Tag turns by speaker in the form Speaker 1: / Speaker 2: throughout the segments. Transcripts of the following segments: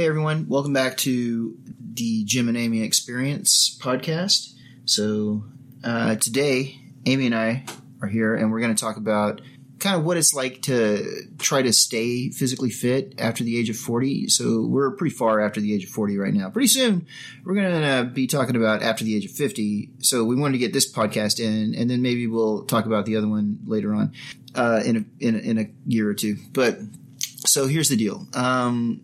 Speaker 1: Hey everyone, welcome back to the Jim and Amy Experience podcast. So uh, today, Amy and I are here, and we're going to talk about kind of what it's like to try to stay physically fit after the age of 40. So we're pretty far after the age of 40 right now. Pretty soon, we're going to be talking about after the age of 50. So we wanted to get this podcast in, and then maybe we'll talk about the other one later on uh, in, a, in, a, in a year or two. But so here's the deal. Um,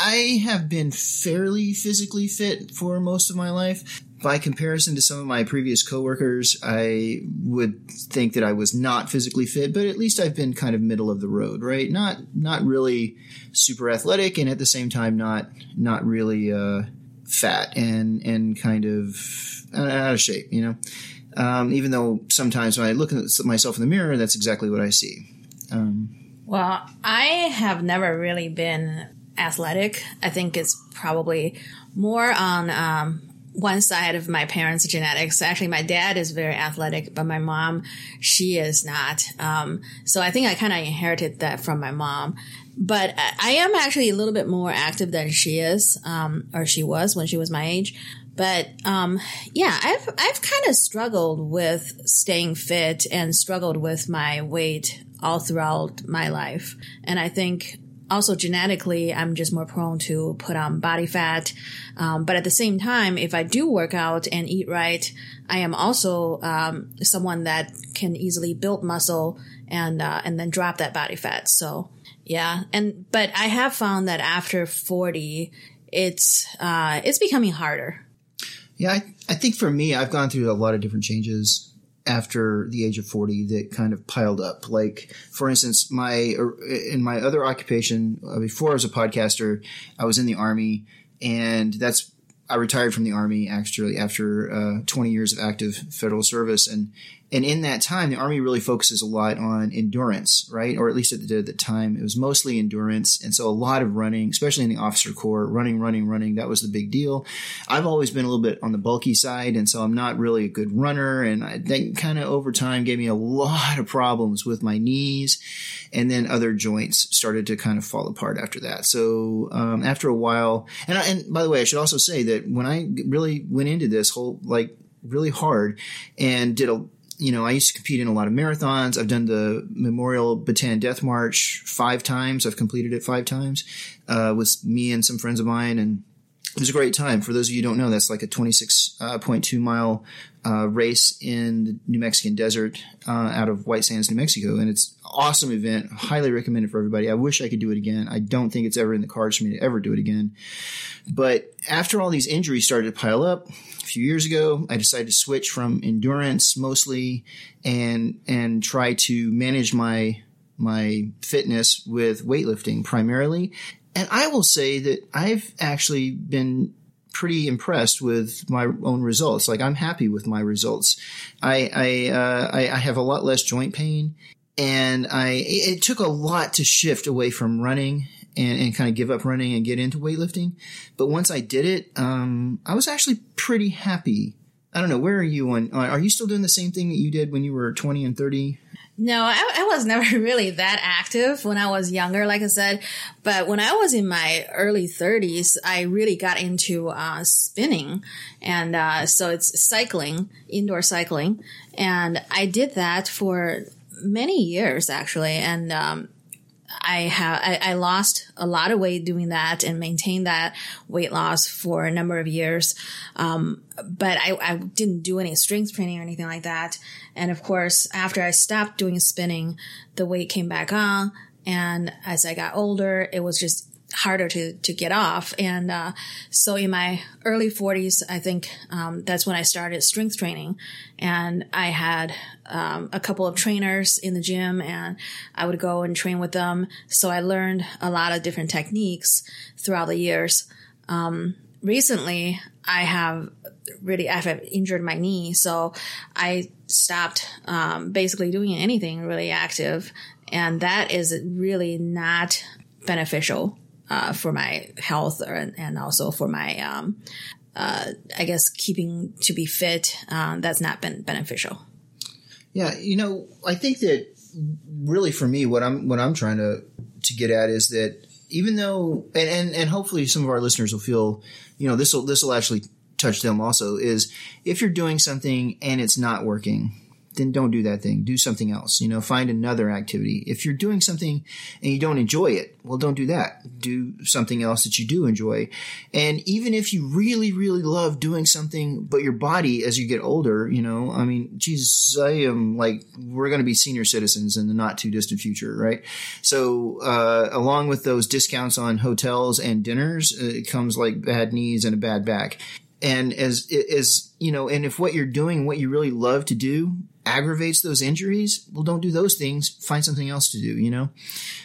Speaker 1: I have been fairly physically fit for most of my life. By comparison to some of my previous coworkers, I would think that I was not physically fit, but at least I've been kind of middle of the road, right? Not not really super athletic, and at the same time, not not really uh, fat and and kind of out of shape, you know. Um, even though sometimes when I look at myself in the mirror, that's exactly what I see. Um,
Speaker 2: well, I have never really been athletic. I think it's probably more on um, one side of my parents' genetics. Actually, my dad is very athletic, but my mom, she is not. Um, so I think I kind of inherited that from my mom. But I am actually a little bit more active than she is, um, or she was when she was my age. But um, yeah, I've I've kind of struggled with staying fit and struggled with my weight all throughout my life, and I think also genetically, I'm just more prone to put on body fat. Um, but at the same time, if I do work out and eat right, I am also um, someone that can easily build muscle and uh, and then drop that body fat. So yeah, and but I have found that after 40, it's uh, it's becoming harder.
Speaker 1: Yeah, I, I think for me, I've gone through a lot of different changes after the age of 40 that kind of piled up. Like, for instance, my, in my other occupation, uh, before I was a podcaster, I was in the army and that's, I retired from the army actually after uh, 20 years of active federal service. And and in that time, the Army really focuses a lot on endurance, right? Or at least at the, time, it was mostly endurance. And so a lot of running, especially in the officer corps, running, running, running, that was the big deal. I've always been a little bit on the bulky side. And so I'm not really a good runner. And I, that kind of over time gave me a lot of problems with my knees. And then other joints started to kind of fall apart after that. So um, after a while, and, I, and by the way, I should also say that when I really went into this whole, like, really hard and did a you know, I used to compete in a lot of marathons. I've done the Memorial Bataan Death March five times. I've completed it five times uh, with me and some friends of mine, and it was a great time. For those of you who don't know, that's like a 26.2 uh, mile uh, race in the New Mexican desert uh, out of White Sands, New Mexico, and it's awesome event. Highly recommended for everybody. I wish I could do it again. I don't think it's ever in the cards for me to ever do it again. But after all these injuries started to pile up, a few years ago. I decided to switch from endurance mostly and and try to manage my my fitness with weightlifting primarily. And I will say that I've actually been pretty impressed with my own results. Like I'm happy with my results. I I, uh, I, I have a lot less joint pain, and I it took a lot to shift away from running and, and kind of give up running and get into weightlifting. But once I did it, um, I was actually pretty happy. I don't know. Where are you on? Are you still doing the same thing that you did when you were 20 and 30?
Speaker 2: No, I, I, was never really that active when I was younger, like I said. But when I was in my early 30s, I really got into uh, spinning. And uh, so it's cycling, indoor cycling. And I did that for many years, actually. And um, I have I, I, lost a lot of weight doing that and maintained that weight loss for a number of years. Um, but I, I, didn't do any strength training or anything like that. And of course, after I stopped doing spinning, the weight came back on. And as I got older, it was just harder to to get off. And uh, so in my early 40s, I think um, that's when I started strength training, and I had um, a couple of trainers in the gym, and I would go and train with them. So I learned a lot of different techniques throughout the years. Um, recently, I have really I have injured my knee, so I stopped um, basically doing anything really active, and that is really not beneficial uh, for my health or, and also for my, um, uh, I guess keeping to be fit. Um, that's not been beneficial.
Speaker 1: Yeah, you know, I think that really for me, what I'm what I'm trying to to get at is that even though, and, and, and hopefully some of our listeners will feel, you know, this will, this will actually touch them also is if you're doing something and it's not working, then don't do that thing. Do something else. You know, find another activity. If you're doing something and you don't enjoy it, well, don't do that. Do something else that you do enjoy. And even if you really, really love doing something, but your body, as you get older, you know, I mean, Jesus, I am like, we're going to be senior citizens in the not too distant future, right? So, uh, along with those discounts on hotels and dinners, uh, it comes like bad knees and a bad back and as as you know and if what you're doing what you really love to do aggravates those injuries well don't do those things find something else to do you know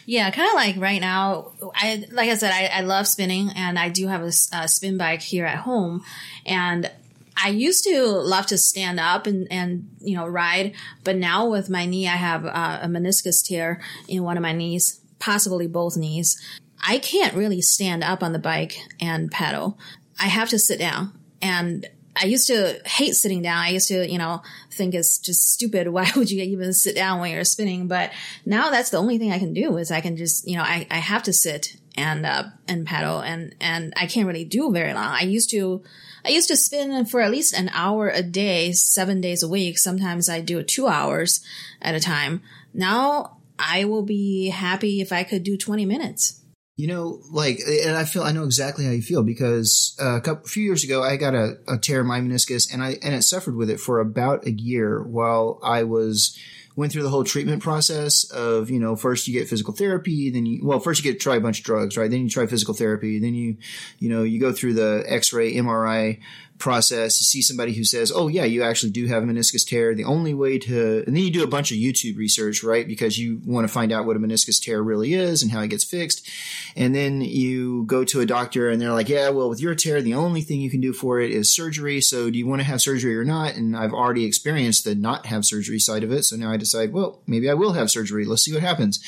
Speaker 2: yeah kind of like right now i like i said I, I love spinning and i do have a, a spin bike here at home and I used to love to stand up and, and you know ride, but now with my knee, I have uh, a meniscus tear in one of my knees, possibly both knees. I can't really stand up on the bike and pedal. I have to sit down and I used to hate sitting down. I used to, you know, think it's just stupid. Why would you even sit down when you're spinning? But now that's the only thing I can do is I can just, you know, I, I have to sit and, uh, and paddle and, and I can't really do very long. I used to, I used to spin for at least an hour a day, seven days a week. Sometimes I do two hours at a time. Now I will be happy if I could do 20 minutes.
Speaker 1: You know, like, and I feel I know exactly how you feel because uh, a couple a few years ago I got a, a tear in my meniscus and I and it suffered with it for about a year while I was went through the whole treatment process of you know first you get physical therapy then you well first you get try a bunch of drugs right? Then you try physical therapy then you you know you go through the X-ray MRI process, you see somebody who says, "Oh yeah, you actually do have a meniscus tear." The only way to, and then you do a bunch of YouTube research, right? Because you want to find out what a meniscus tear really is and how it gets fixed. And then you go to a doctor, and they're like, "Yeah, well, with your tear, the only thing you can do for it is surgery. So, do you want to have surgery or not?" And I've already experienced the not have surgery side of it, so now I decide, well, maybe I will have surgery. Let's see what happens.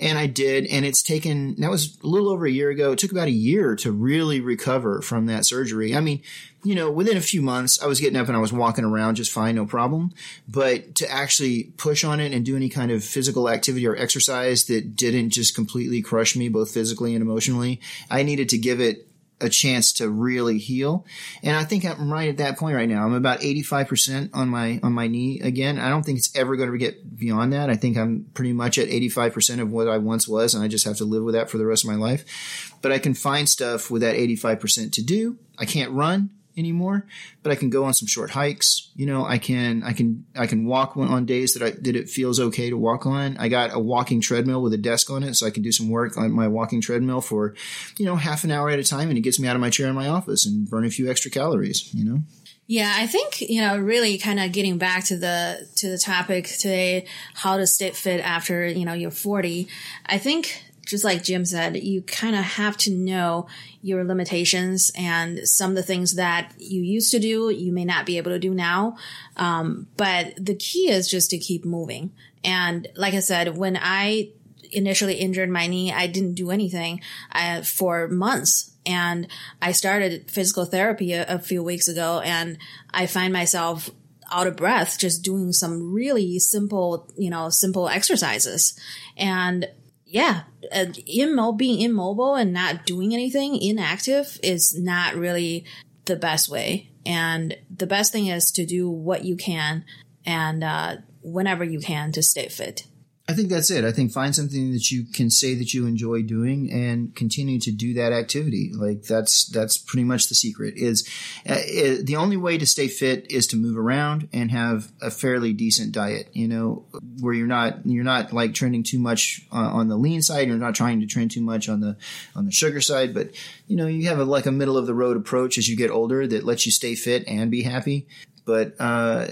Speaker 1: And I did, and it's taken. That was a little over a year ago. It took about a year to really recover from that surgery. I mean you know, within a few months, I was getting up and I was walking around just fine, no problem. But to actually push on it and do any kind of physical activity or exercise that didn't just completely crush me, both physically and emotionally, I needed to give it a chance to really heal. And I think I'm right at that point right now. I'm about 85% on my, on my knee again. I don't think it's ever going to get beyond that. I think I'm pretty much at 85% of what I once was. And I just have to live with that for the rest of my life. But I can find stuff with that 85% to do. I can't run anymore, but I can go on some short hikes. You know, I can, I can, I can walk on days that I, that it feels okay to walk on. I got a walking treadmill with a desk on it, so I can do some work on my walking treadmill for, you know, half an hour at a time and it gets me out of my chair in my office and burn a few extra calories, you know?
Speaker 2: Yeah, I think, you know, really kind of getting back to the, to the topic today, how to stay fit after, you know, you're 40. I think just like Jim said, you kind of have to know your limitations and some of the things that you used to do, you may not be able to do now. Um, but the key is just to keep moving. And like I said, when I initially injured my knee, I didn't do anything uh, for months. And I started physical therapy a, a few weeks ago and I find myself out of breath just doing some really simple, you know, simple exercises. And yeah, uh, immobile, being immobile and not doing anything, inactive is not really the best way. And the best thing is to do what you can and uh, whenever you can to stay fit.
Speaker 1: I think that's it. I think find something that you can say that you enjoy doing and continue to do that activity. Like that's that's pretty much the secret. Is uh, it, the only way to stay fit is to move around and have a fairly decent diet. You know, where you're not you're not like trending too much uh, on the lean side. You're not trying to trend too much on the on the sugar side, but you know you have a, like a middle of the road approach as you get older that lets you stay fit and be happy. But uh,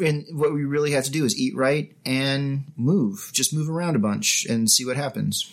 Speaker 1: and what we really have to do is eat right and move. Just move around a bunch and see what happens.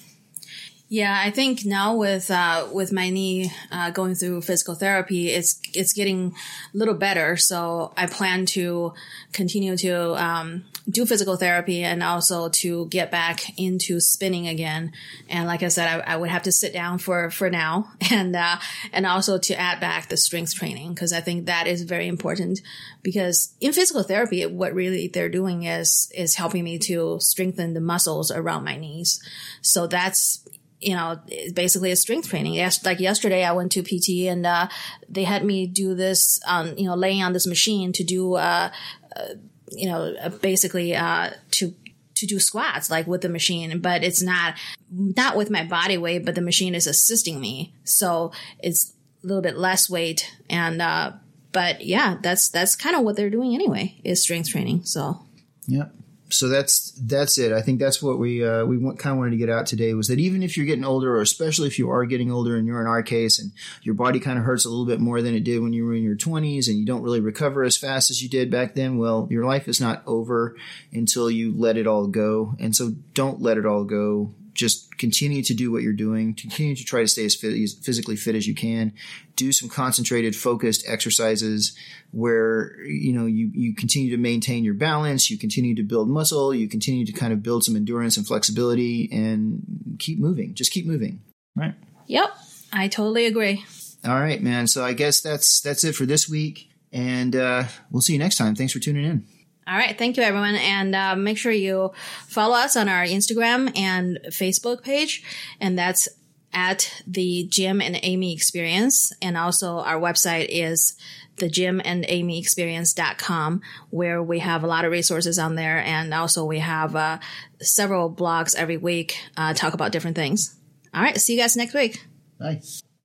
Speaker 2: Yeah, I think now with uh, with my knee uh, going through physical therapy, it's it's getting a little better. So I plan to continue to um, do physical therapy and also to get back into spinning again. And like I said, I, I would have to sit down for for now, and uh, and also to add back the strength training because I think that is very important. Because in physical therapy, what really they're doing is is helping me to strengthen the muscles around my knees. So that's you know, basically a strength training. Like yesterday, I went to PT and uh, they had me do this, um, you know, laying on this machine to do, uh, uh, you know, uh, basically uh, to to do squats like with the machine, but it's not not with my body weight, but the machine is assisting me, so it's a little bit less weight and. uh but yeah, that's that's kind of what they're doing anyway is strength training. So
Speaker 1: yeah, so that's that's it. I think that's what we uh, we kind of wanted to get out today was that even if you're getting older, or especially if you are getting older, and you're in our case, and your body kind of hurts a little bit more than it did when you were in your 20s, and you don't really recover as fast as you did back then. Well, your life is not over until you let it all go, and so don't let it all go just continue to do what you're doing. Continue to try to stay as, fit, as physically fit as you can. Do some concentrated, focused exercises where you know you you continue to maintain your balance. You continue to build muscle. You continue to kind of build some endurance and flexibility, and keep moving. Just keep moving. Right.
Speaker 2: Yep, I totally agree.
Speaker 1: All right, man. So I guess that's that's it for this week, and uh, we'll see you next time. Thanks for tuning in.
Speaker 2: All right. Thank you, everyone. And uh, make sure you follow us on our Instagram and Facebook page. And that's at the Jim and Amy Experience. And also our website is the Jim and Amy Experience.com, where we have a lot of resources on there. And also we have uh, several blogs every week uh, talk about different things. All right. See you guys next week.
Speaker 1: Bye.